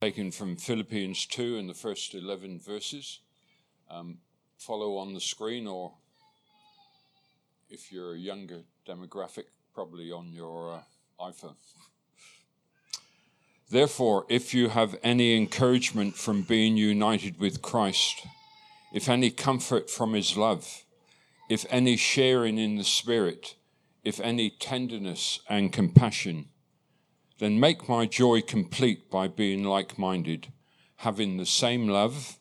taken from Philippians 2 in the first 11 verses. Um, follow on the screen, or if you're a younger demographic, probably on your uh, iPhone. Therefore, if you have any encouragement from being united with Christ, if any comfort from his love, if any sharing in the Spirit, if any tenderness and compassion, then make my joy complete by being like minded, having the same love,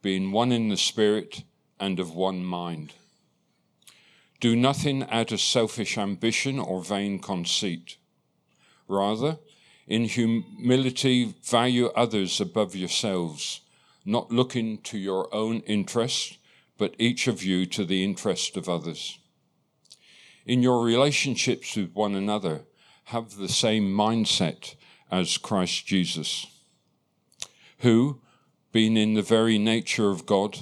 being one in the Spirit and of one mind. Do nothing out of selfish ambition or vain conceit. Rather, in humility, value others above yourselves, not looking to your own interest, but each of you to the interest of others. In your relationships with one another, have the same mindset as Christ Jesus, who, being in the very nature of God,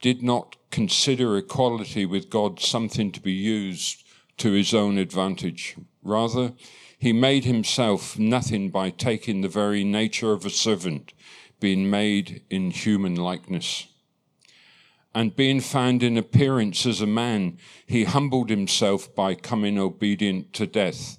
did not consider equality with God something to be used to his own advantage. Rather, he made himself nothing by taking the very nature of a servant, being made in human likeness. And being found in appearance as a man, he humbled himself by coming obedient to death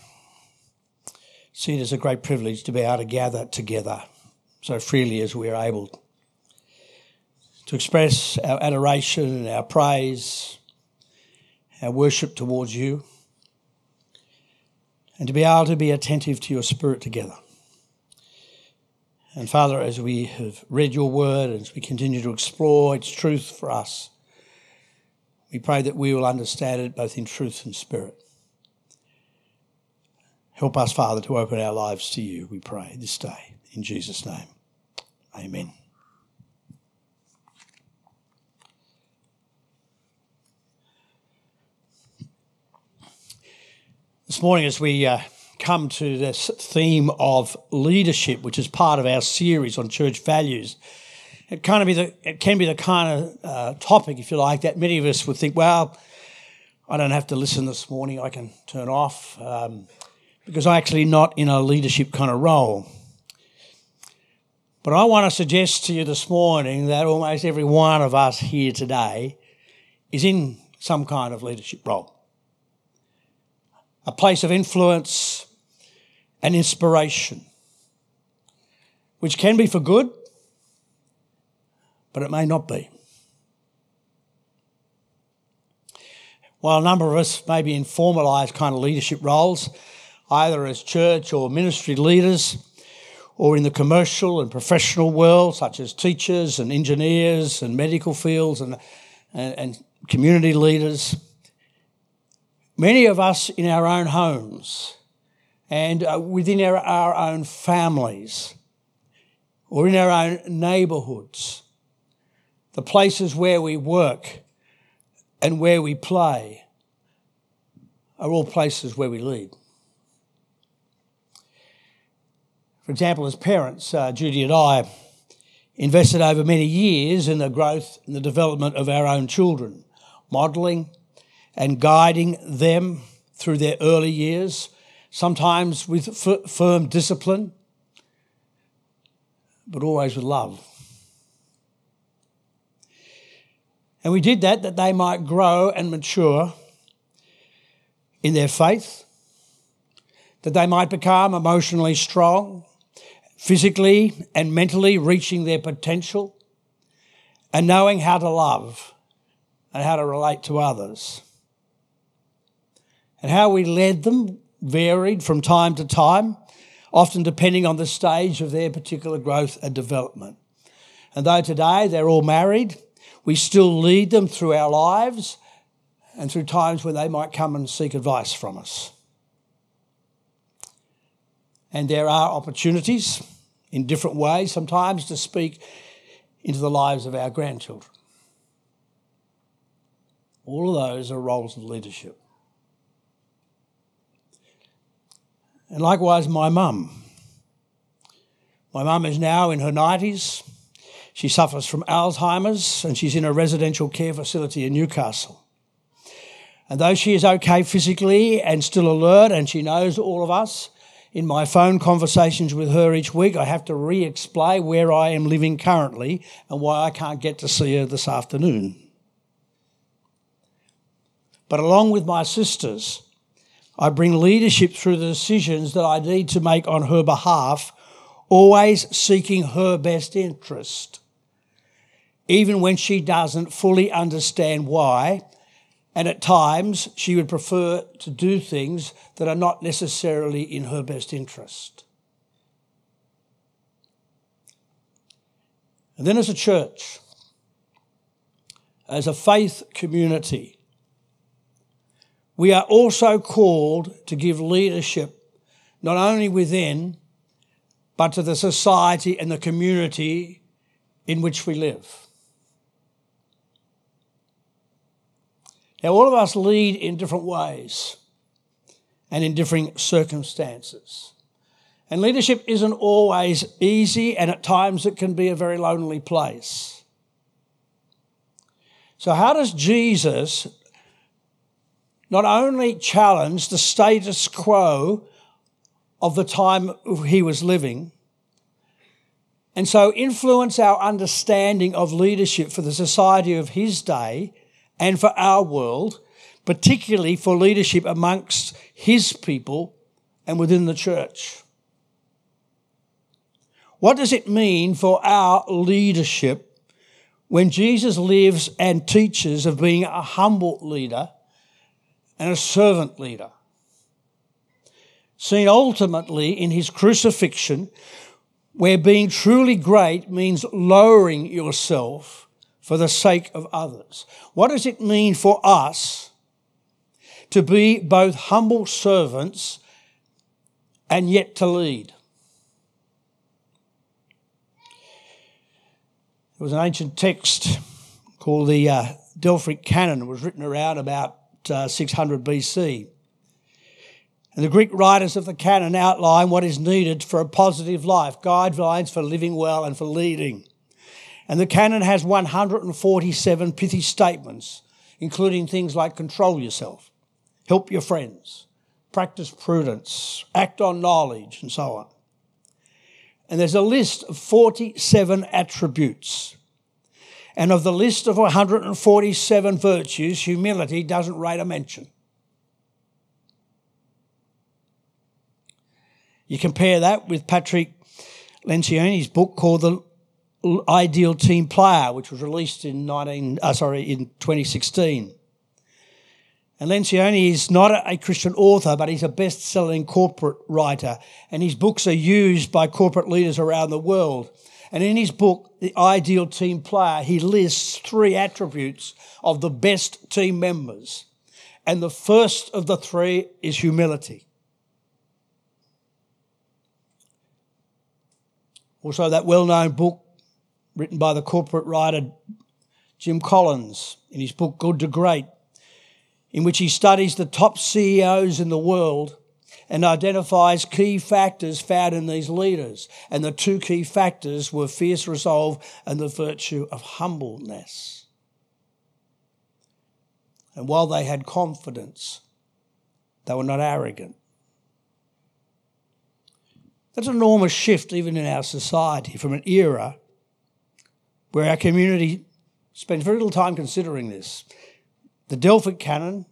see it as a great privilege to be able to gather together so freely as we are able to express our adoration, and our praise, our worship towards you, and to be able to be attentive to your spirit together. And Father, as we have read your word, and as we continue to explore its truth for us, we pray that we will understand it both in truth and spirit. Help us, Father, to open our lives to you, we pray, this day. In Jesus' name. Amen. This morning, as we uh, come to this theme of leadership, which is part of our series on church values, it kind of be the it can be the kind of uh, topic, if you like, that many of us would think, well, I don't have to listen this morning; I can turn off. Um, because I'm actually not in a leadership kind of role. But I want to suggest to you this morning that almost every one of us here today is in some kind of leadership role. A place of influence and inspiration, which can be for good, but it may not be. While a number of us may be in formalised kind of leadership roles, either as church or ministry leaders, or in the commercial and professional world, such as teachers and engineers and medical fields and, and, and community leaders. Many of us in our own homes and uh, within our, our own families or in our own neighbourhoods, the places where we work and where we play are all places where we lead. For example, as parents, uh, Judy and I invested over many years in the growth and the development of our own children, modelling and guiding them through their early years, sometimes with f- firm discipline, but always with love. And we did that that they might grow and mature in their faith, that they might become emotionally strong, physically and mentally reaching their potential, and knowing how to love and how to relate to others. And how we led them varied from time to time, often depending on the stage of their particular growth and development. And though today they're all married, we still lead them through our lives and through times when they might come and seek advice from us. And there are opportunities in different ways, sometimes to speak into the lives of our grandchildren. All of those are roles of leadership. And likewise, my mum. My mum is now in her 90s. She suffers from Alzheimer's and she's in a residential care facility in Newcastle. And though she is okay physically and still alert and she knows all of us, in my phone conversations with her each week, I have to re explain where I am living currently and why I can't get to see her this afternoon. But along with my sisters, I bring leadership through the decisions that I need to make on her behalf, always seeking her best interest, even when she doesn't fully understand why and at times, she would prefer to do things that are not necessarily in her best interest. And then, as a church, as a faith community, we are also called to give leadership not only within, but to the society and the community in which we live. Now, all of us lead in different ways and in differing circumstances. And leadership isn't always easy, and at times it can be a very lonely place. So, how does Jesus not only challenge the status quo of the time he was living, and so influence our understanding of leadership for the society of his day and for our world, particularly for leadership amongst his people and within the church. What does it mean for our leadership when Jesus lives and teaches of being a humble leader and a servant leader? Seen ultimately in his crucifixion, where being truly great means lowering yourself for the sake of others. What does it mean for us to be both humble servants and yet to lead? There was an ancient text called the uh, Delphic Canon. It was written around about uh, 600 BC. And the Greek writers of the canon outline what is needed for a positive life, guidelines for living well and for leading. And the canon has 147 pithy statements, including things like control yourself, help your friends, practice prudence, act on knowledge, and so on. And there's a list of 47 attributes. And of the list of 147 virtues, humility doesn't rate a mention. You compare that with Patrick Lencioni's book called The Ideal Team Player, which was released in 19, uh, sorry, in 2016. And Lencioni is not a Christian author, but he's a best selling corporate writer. And his books are used by corporate leaders around the world. And in his book, The Ideal Team Player, he lists three attributes of the best team members. And the first of the three is humility. Also, that well known book, written by the corporate writer Jim Collins in his book Good to Great, in which he studies the top CEOs in the world and identifies key factors found in these leaders. And the two key factors were fierce resolve and the virtue of humbleness. And while they had confidence, they were not arrogant. That's an enormous shift, even in our society, from an era where our community spends very little time considering this. The Delphic Canon,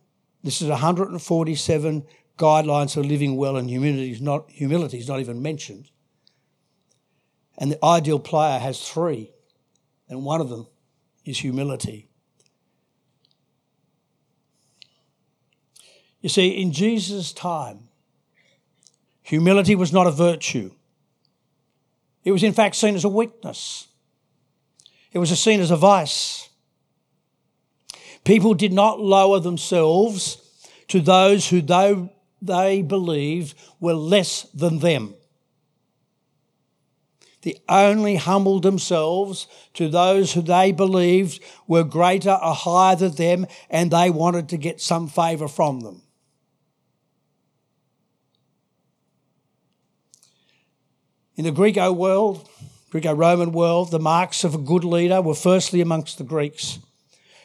this is 147 guidelines for living well, and humility is not, humility is not even mentioned. And the ideal player has three, and one of them is humility. You see, in Jesus' time, humility was not a virtue. It was, in fact, seen as a weakness. It was seen as a vice. People did not lower themselves to those who they, they believed were less than them. They only humbled themselves to those who they believed were greater or higher than them, and they wanted to get some favour from them. In the Greco world, Greco Roman world, the marks of a good leader were firstly amongst the Greeks,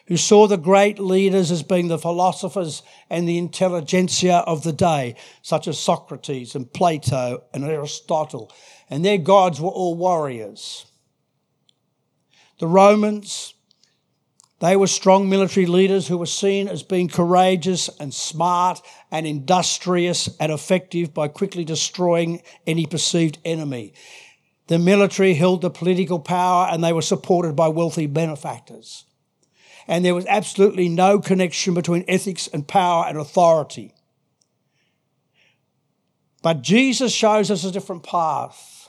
who saw the great leaders as being the philosophers and the intelligentsia of the day, such as Socrates and Plato and Aristotle, and their gods were all warriors. The Romans, they were strong military leaders who were seen as being courageous and smart and industrious and effective by quickly destroying any perceived enemy. The military held the political power and they were supported by wealthy benefactors. And there was absolutely no connection between ethics and power and authority. But Jesus shows us a different path.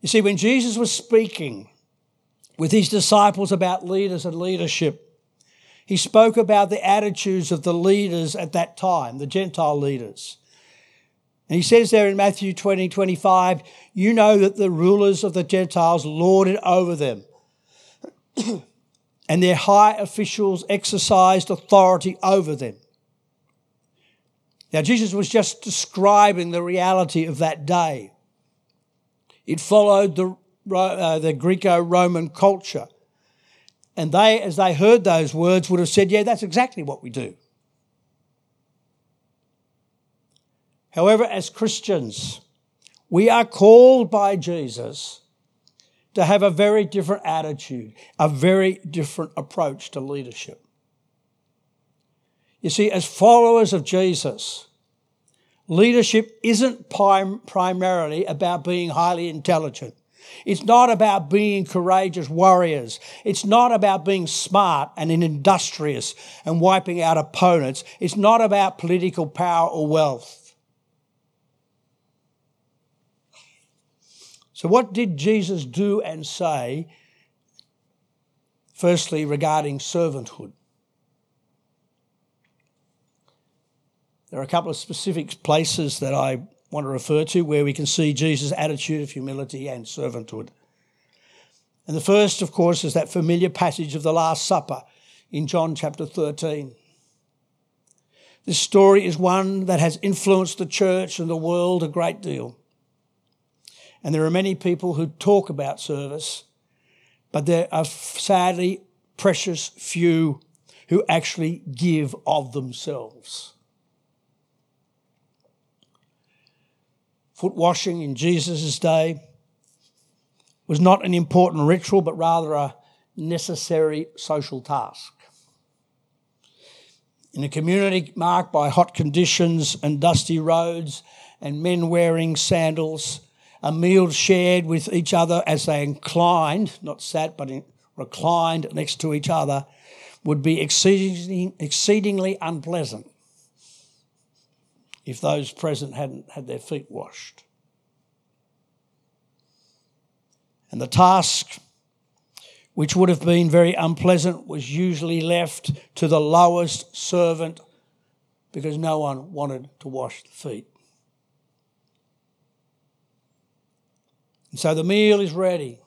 You see, when Jesus was speaking with his disciples about leaders and leadership, he spoke about the attitudes of the leaders at that time, the Gentile leaders. And he says there in Matthew 20, 25, you know that the rulers of the Gentiles lord it over them, and their high officials exercised authority over them. Now, Jesus was just describing the reality of that day. It followed the, uh, the Greco Roman culture. And they, as they heard those words, would have said, Yeah, that's exactly what we do. However, as Christians, we are called by Jesus to have a very different attitude, a very different approach to leadership. You see, as followers of Jesus, Leadership isn't prim- primarily about being highly intelligent. It's not about being courageous warriors. It's not about being smart and industrious and wiping out opponents. It's not about political power or wealth. So, what did Jesus do and say, firstly, regarding servanthood? There are a couple of specific places that I want to refer to where we can see Jesus' attitude of humility and servanthood. And the first, of course, is that familiar passage of the Last Supper in John chapter 13. This story is one that has influenced the church and the world a great deal. And there are many people who talk about service, but there are sadly precious few who actually give of themselves. Foot washing in Jesus' day was not an important ritual, but rather a necessary social task. In a community marked by hot conditions and dusty roads and men wearing sandals, a meal shared with each other as they inclined, not sat, but reclined next to each other, would be exceedingly, exceedingly unpleasant if those present hadn't had their feet washed. And the task, which would have been very unpleasant, was usually left to the lowest servant because no one wanted to wash the feet. And so the meal is ready,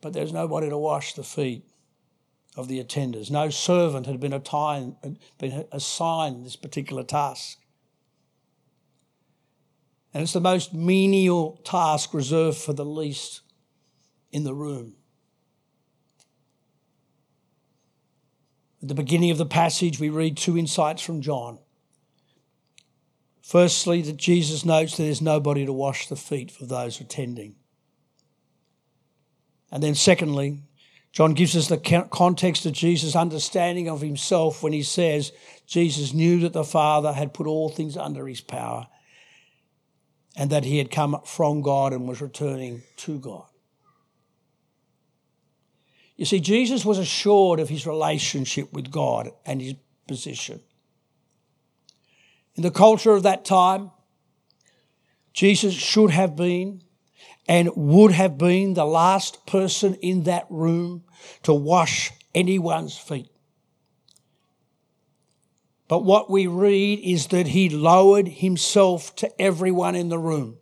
but there's nobody to wash the feet of the attenders. No servant had been, assigned, been assigned this particular task. And it's the most menial task reserved for the least in the room. At the beginning of the passage, we read two insights from John. Firstly, that Jesus notes that there's nobody to wash the feet for those attending. And then, secondly, John gives us the context of Jesus' understanding of himself when he says Jesus knew that the Father had put all things under his power and that he had come from God and was returning to God. You see, Jesus was assured of his relationship with God and his position. In the culture of that time, Jesus should have been and would have been the last person in that room, to wash anyone's feet. But what we read is that he lowered himself to everyone in the room.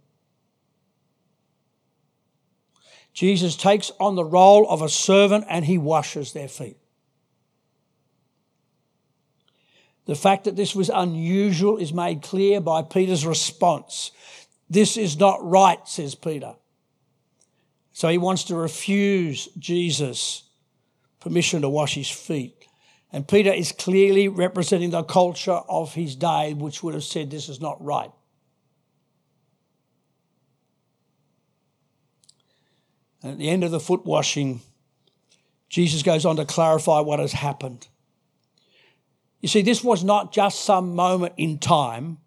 Jesus takes on the role of a servant and he washes their feet. The fact that this was unusual is made clear by Peter's response. This is not right, says Peter. So he wants to refuse Jesus permission to wash his feet. And Peter is clearly representing the culture of his day, which would have said this is not right. And at the end of the foot washing, Jesus goes on to clarify what has happened. You see, this was not just some moment in time,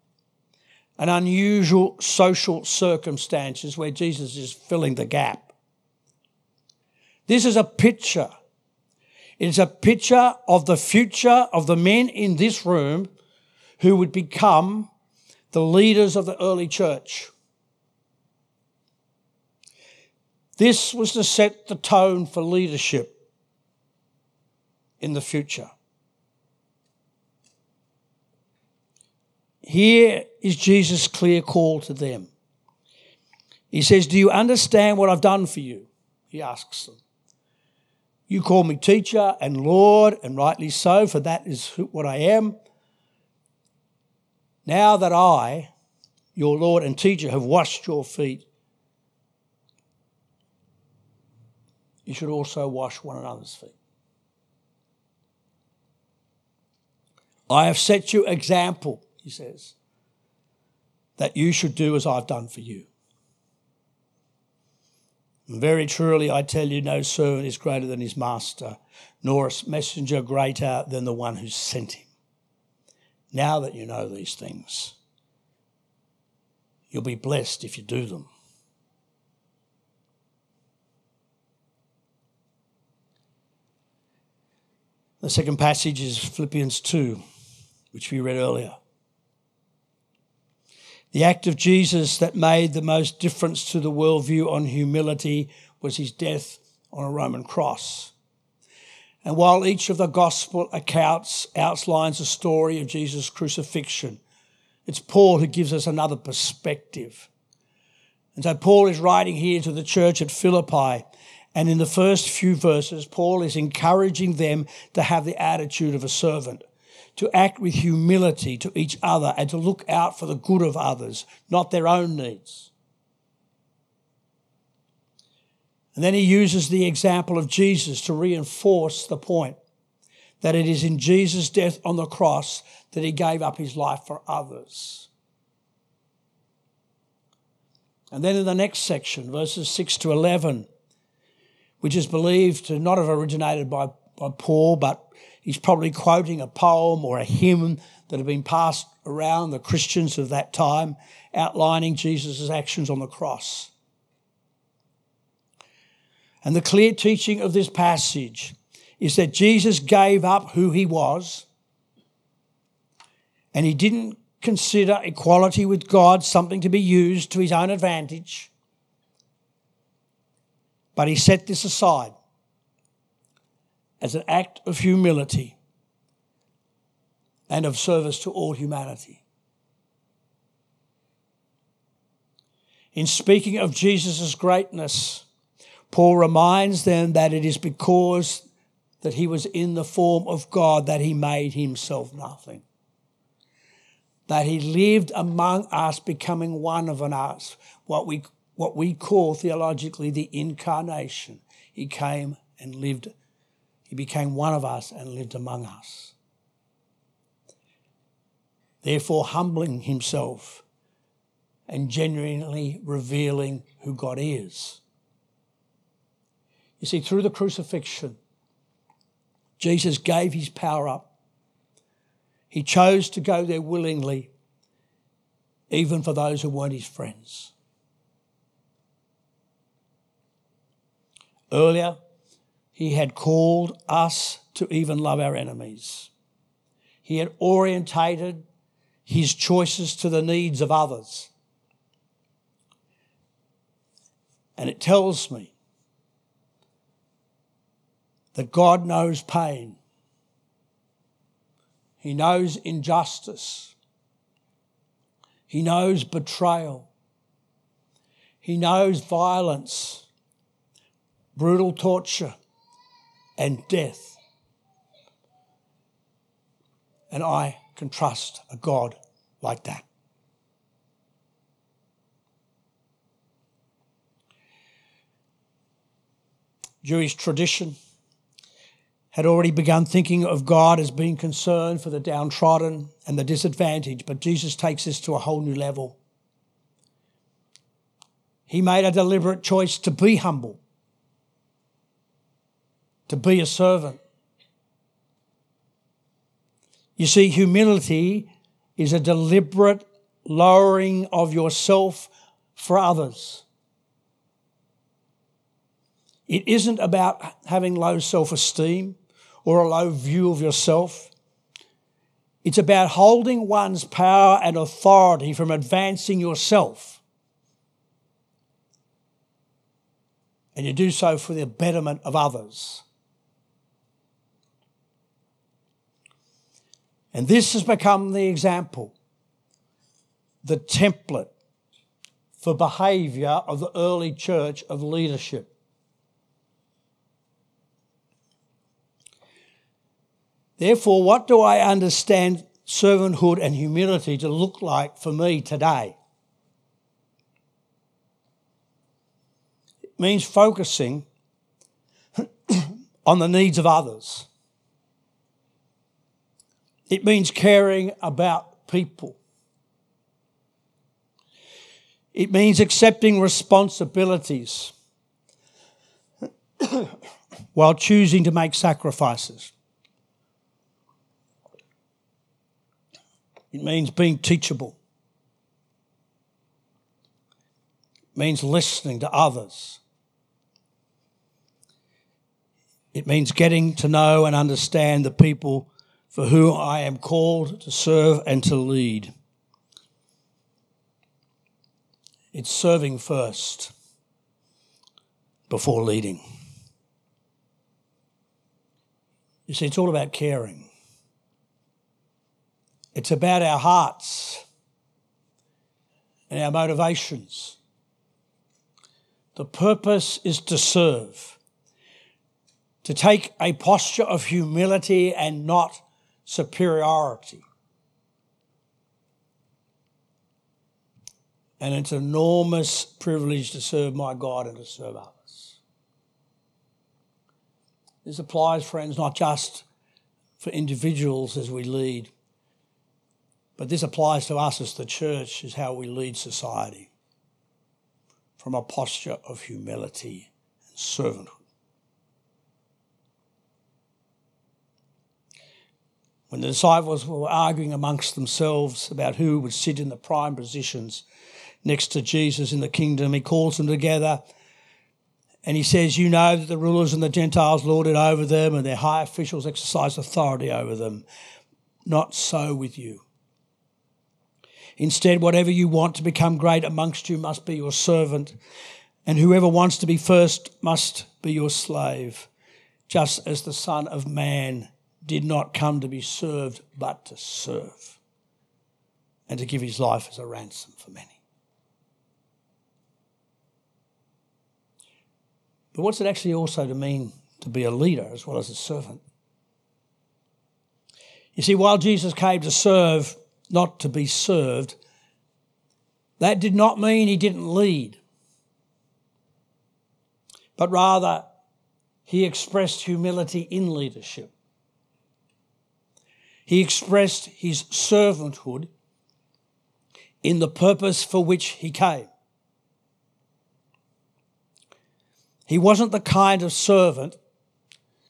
an unusual social circumstances where Jesus is filling the gap. This is a picture. It is a picture of the future of the men in this room who would become the leaders of the early church. This was to set the tone for leadership in the future. Here is Jesus' clear call to them. He says, Do you understand what I've done for you? He asks them. You call me teacher and Lord, and rightly so, for that is what I am. Now that I, your Lord and teacher, have washed your feet, you should also wash one another's feet. I have set you example, he says, that you should do as I've done for you. Very truly, I tell you, no servant is greater than his master, nor a messenger greater than the one who sent him. Now that you know these things, you'll be blessed if you do them. The second passage is Philippians 2, which we read earlier. The act of Jesus that made the most difference to the worldview on humility was his death on a Roman cross. And while each of the gospel accounts outlines the story of Jesus' crucifixion, it's Paul who gives us another perspective. And so Paul is writing here to the church at Philippi. And in the first few verses, Paul is encouraging them to have the attitude of a servant to act with humility to each other and to look out for the good of others, not their own needs. And then he uses the example of Jesus to reinforce the point that it is in Jesus' death on the cross that he gave up his life for others. And then in the next section, verses 6 to 11, which is believed to not have originated by, by Paul, but He's probably quoting a poem or a hymn that had been passed around the Christians of that time, outlining Jesus' actions on the cross. And the clear teaching of this passage is that Jesus gave up who he was and he didn't consider equality with God something to be used to his own advantage, but he set this aside as an act of humility and of service to all humanity. In speaking of Jesus' greatness, Paul reminds them that it is because that he was in the form of God that he made himself nothing. That he lived among us, becoming one of us, what we, what we call theologically the incarnation. He came and lived he became one of us and lived among us. Therefore, humbling himself and genuinely revealing who God is. You see, through the crucifixion, Jesus gave his power up. He chose to go there willingly, even for those who weren't his friends. Earlier, he had called us to even love our enemies. He had orientated his choices to the needs of others. And it tells me that God knows pain. He knows injustice. He knows betrayal. He knows violence, brutal torture, and death. And I can trust a God like that. Jewish tradition had already begun thinking of God as being concerned for the downtrodden and the disadvantaged, but Jesus takes this to a whole new level. He made a deliberate choice to be humble, to be a servant. You see, humility is a deliberate lowering of yourself for others. It isn't about having low self esteem or a low view of yourself. It's about holding one's power and authority from advancing yourself. And you do so for the betterment of others. And this has become the example, the template for behaviour of the early church of leadership. Therefore, what do I understand servanthood and humility to look like for me today? It means focusing on the needs of others. It means caring about people. It means accepting responsibilities while choosing to make sacrifices. It means being teachable. It means listening to others. It means getting to know and understand the people for whom I am called to serve and to lead. It's serving first before leading. You see, it's all about caring. It's about our hearts and our motivations. The purpose is to serve, to take a posture of humility and not superiority. And it's an enormous privilege to serve my God and to serve others. This applies, friends, not just for individuals as we lead, but this applies to us as the church, is how we lead society from a posture of humility and servanthood. When the disciples were arguing amongst themselves about who would sit in the prime positions next to Jesus in the kingdom, he calls them together and he says, You know that the rulers and the Gentiles lord it over them, and their high officials exercise authority over them. Not so with you. Instead, whatever you want to become great amongst you must be your servant, and whoever wants to be first must be your slave, just as the Son of Man did not come to be served, but to serve, and to give his life as a ransom for many. But what's it actually also to mean to be a leader as well as a servant? You see, while Jesus came to serve, not to be served, that did not mean he didn't lead, but rather he expressed humility in leadership. He expressed his servanthood in the purpose for which he came. He wasn't the kind of servant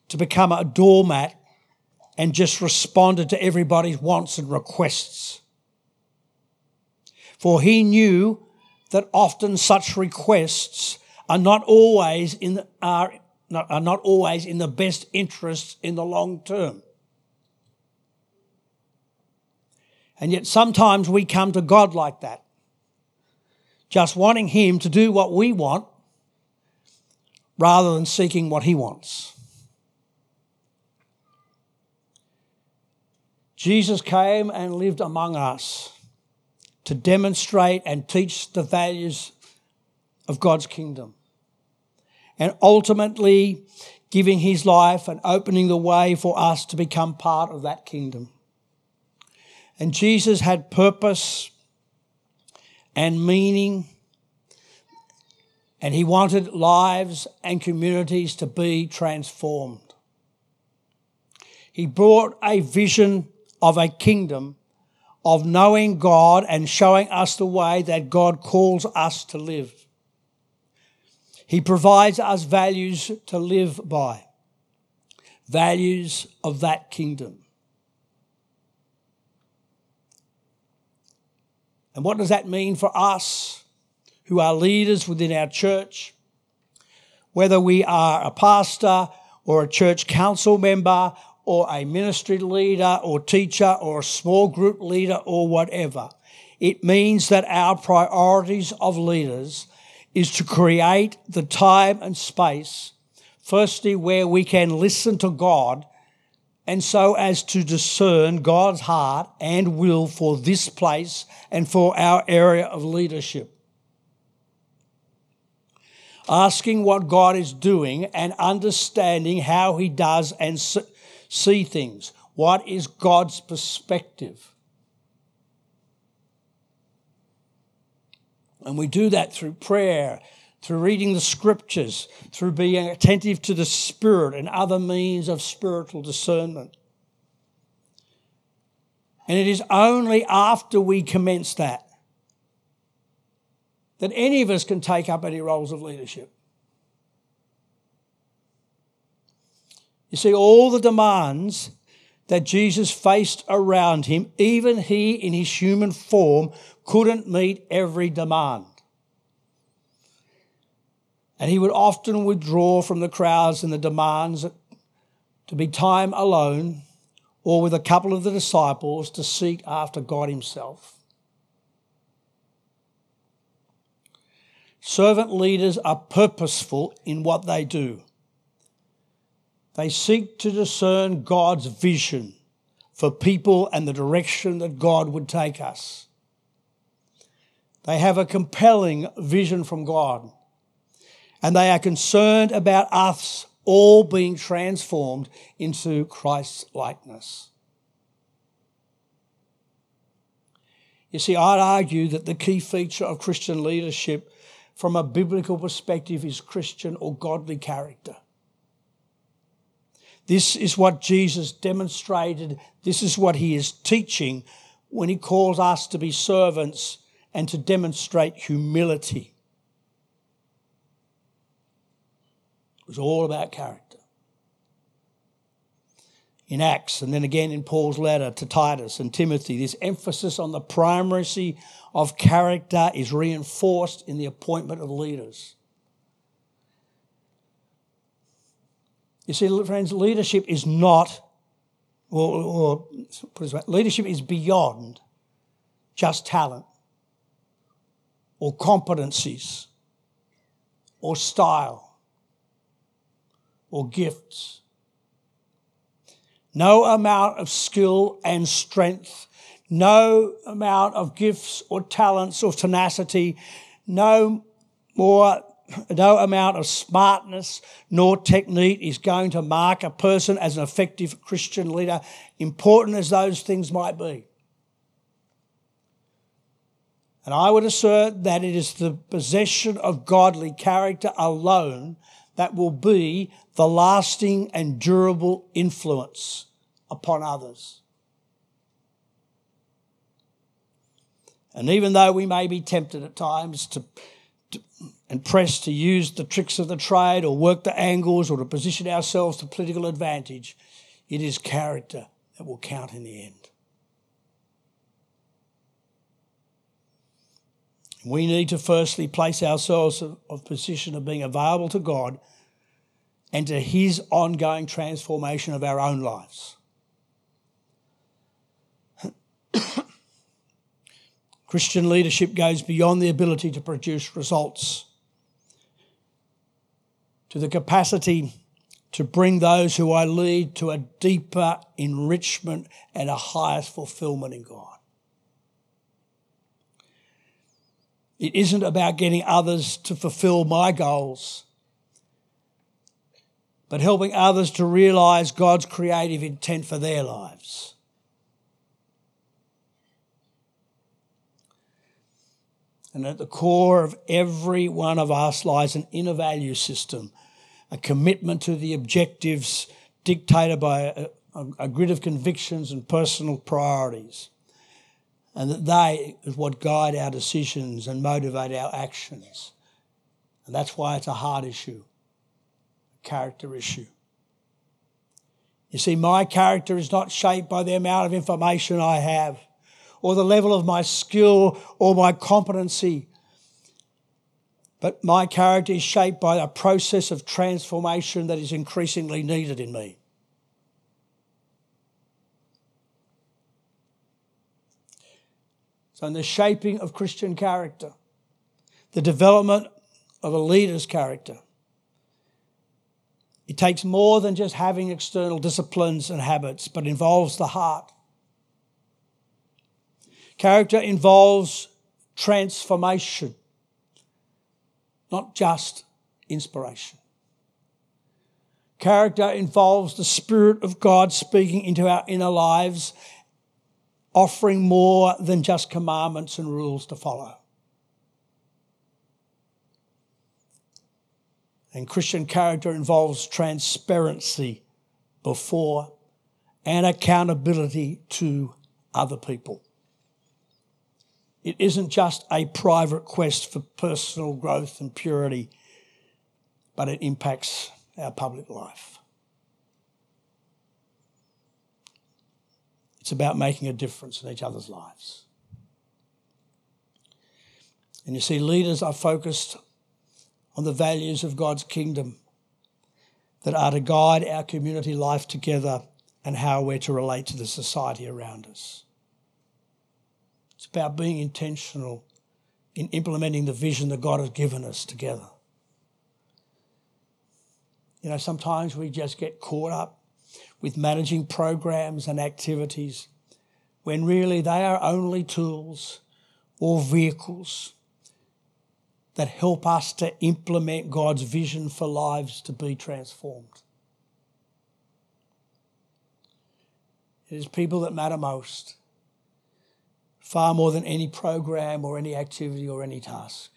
to become a doormat and just responded to everybody's wants and requests. For he knew that often such requests are not always in the, are, are not always in the best interests in the long term. And yet sometimes we come to God like that, just wanting Him to do what we want rather than seeking what He wants. Jesus came and lived among us to demonstrate and teach the values of God's kingdom. And ultimately, giving his life and opening the way for us to become part of that kingdom. And Jesus had purpose and meaning, and he wanted lives and communities to be transformed. He brought a vision of a kingdom of knowing God and showing us the way that God calls us to live. He provides us values to live by, values of that kingdom. And what does that mean for us who are leaders within our church? Whether we are a pastor or a church council member or a ministry leader or teacher or a small group leader or whatever. It means that our priorities of leaders is to create the time and space, firstly, where we can listen to God and so as to discern God's heart and will for this place and for our area of leadership. Asking what God is doing and understanding how He does and see things. What is God's perspective? And we do that through prayer, through reading the scriptures, through being attentive to the Spirit and other means of spiritual discernment. And it is only after we commence that that any of us can take up any roles of leadership. You see, all the demands that Jesus faced around him, even he in his human form couldn't meet every demand. And he would often withdraw from the crowds and the demands to be time alone or with a couple of the disciples to seek after God himself. Servant leaders are purposeful in what they do. They seek to discern God's vision for people and the direction that God would take us. They have a compelling vision from God, and they are concerned about us all being transformed into Christ's likeness. You see, I'd argue that the key feature of Christian leadership from a biblical perspective is Christian or godly character. This is what Jesus demonstrated. This is what he is teaching when he calls us to be servants and to demonstrate humility. Was all about character. In Acts, and then again in Paul's letter to Titus and Timothy, this emphasis on the primacy of character is reinforced in the appointment of leaders. You see, friends, leadership is not, or, or put it leadership is beyond just talent or competencies or style or gifts. No amount of skill and strength, no amount of gifts or talents or tenacity, no more no amount of smartness nor technique is going to mark a person as an effective Christian leader, important as those things might be. And I would assert that it is the possession of godly character alone that will be the lasting and durable influence upon others. And even though we may be tempted at times to and press to use the tricks of the trade or work the angles or to position ourselves to political advantage, it is character that will count in the end. We need to firstly place ourselves of position of being available to God and to His ongoing transformation of our own lives. Christian leadership goes beyond the ability to produce results to the capacity to bring those who I lead to a deeper enrichment and a highest fulfillment in God. It isn't about getting others to fulfill my goals, but helping others to realize God's creative intent for their lives. And at the core of every one of us lies an inner value system, a commitment to the objectives dictated by a, a, a grid of convictions and personal priorities. And that they is what guide our decisions and motivate our actions. And that's why it's a hard issue, a character issue. You see, my character is not shaped by the amount of information I have or the level of my skill or my competency. But my character is shaped by a process of transformation that is increasingly needed in me. So, in the shaping of Christian character, the development of a leader's character, it takes more than just having external disciplines and habits, but involves the heart. Character involves transformation, not just inspiration. Character involves the Spirit of God speaking into our inner lives, offering more than just commandments and rules to follow. And Christian character involves transparency before and accountability to other people. It isn't just a private quest for personal growth and purity, but it impacts our public life. It's about making a difference in each other's lives. And you see, leaders are focused on the values of God's kingdom that are to guide our community life together and how we're to relate to the society around us. It's about being intentional in implementing the vision that God has given us together. You know, sometimes we just get caught up with managing programs and activities when really they are only tools or vehicles that help us to implement God's vision for lives to be transformed. It is people that matter most far more than any program or any activity or any task.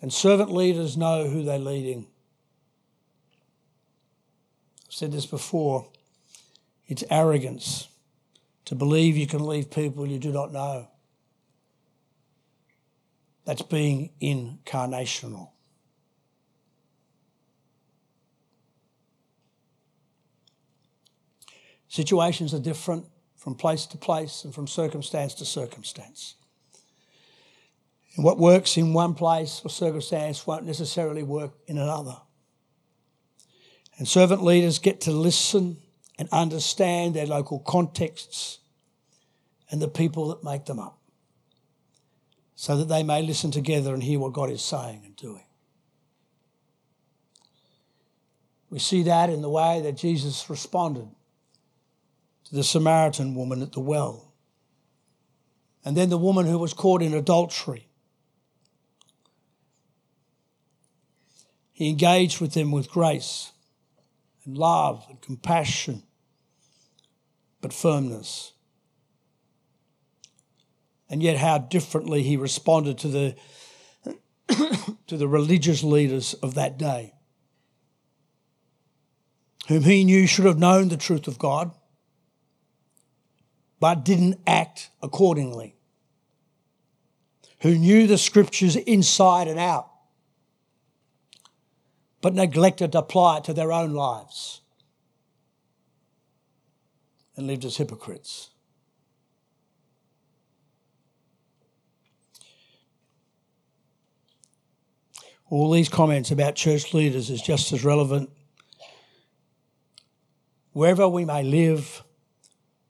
And servant leaders know who they're leading. I've said this before. It's arrogance to believe you can leave people you do not know. That's being incarnational. Situations are different from place to place and from circumstance to circumstance. And what works in one place or circumstance won't necessarily work in another. And servant leaders get to listen and understand their local contexts and the people that make them up so that they may listen together and hear what God is saying and doing. We see that in the way that Jesus responded to the Samaritan woman at the well. And then the woman who was caught in adultery. He engaged with them with grace and love and compassion, but firmness. And yet, how differently he responded to the, to the religious leaders of that day, whom he knew should have known the truth of God but didn't act accordingly, who knew the scriptures inside and out, but neglected to apply it to their own lives and lived as hypocrites. All these comments about church leaders is just as relevant wherever we may live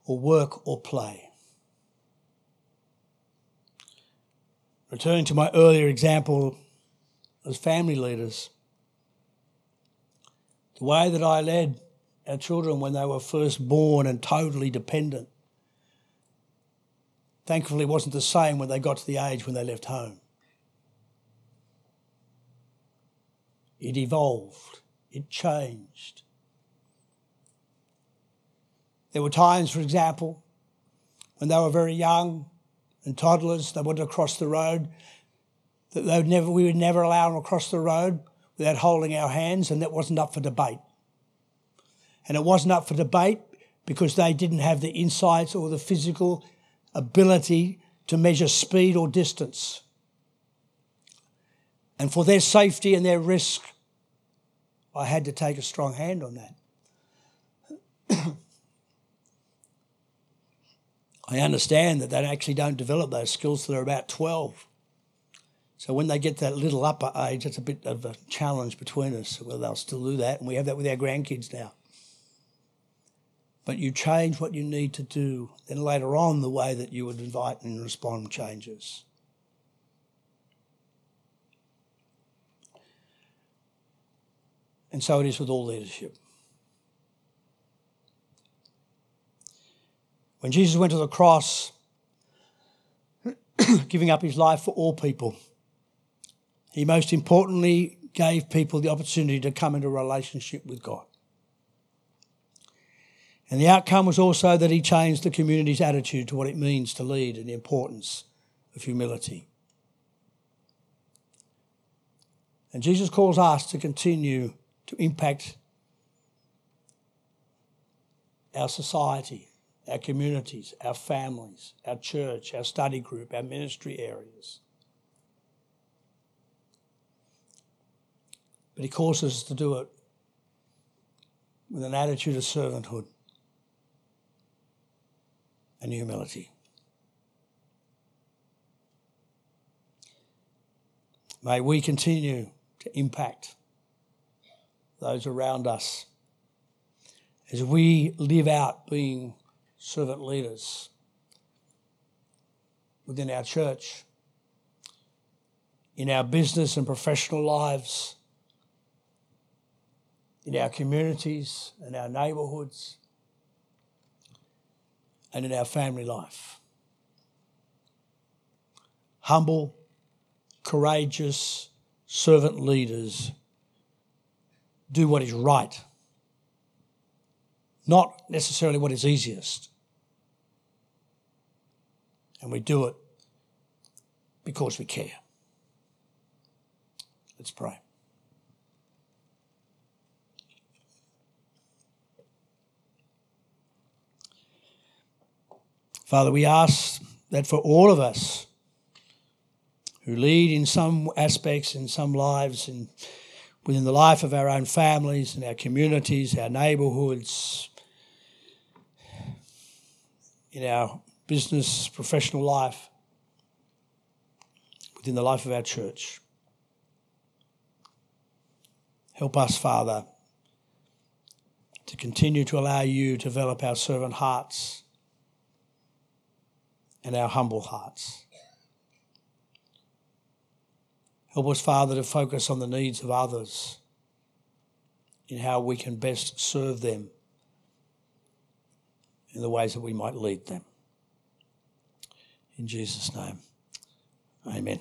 or work or play. Returning to my earlier example as family leaders. The way that I led our children when they were first born and totally dependent. Thankfully, wasn't the same when they got to the age when they left home. It evolved, it changed. There were times, for example, when they were very young and toddlers, they wanted to cross the road, that they would never, we would never allow them across the road without holding our hands, and that wasn't up for debate. And it wasn't up for debate because they didn't have the insights or the physical ability to measure speed or distance. And for their safety and their risk, I had to take a strong hand on that. I understand that they actually don't develop those skills till they're about 12. So when they get that little upper age, it's a bit of a challenge between us. Well, they'll still do that, and we have that with our grandkids now. But you change what you need to do, then later on, the way that you would invite and respond changes. And so it is with all leadership. When Jesus went to the cross, giving up his life for all people, he most importantly gave people the opportunity to come into a relationship with God. And the outcome was also that he changed the community's attitude to what it means to lead and the importance of humility. And Jesus calls us to continue to impact our society, our communities, our families, our church, our study group, our ministry areas. But he calls us to do it with an attitude of servanthood and humility. May we continue to impact those around us as we live out being servant leaders within our church, in our business and professional lives, in our communities and our neighbourhoods, and in our family life. Humble, courageous, servant leaders do what is right, not necessarily what is easiest. And we do it because we care. Let's pray. Father, we ask that for all of us who lead in some aspects, in some lives, and within the life of our own families and our communities, our neighbourhoods, in our business, professional life, within the life of our church. Help us, Father, to continue to allow you to develop our servant hearts and our humble hearts. Help us, Father, to focus on the needs of others in how we can best serve them in the ways that we might lead them. In Jesus' name, amen.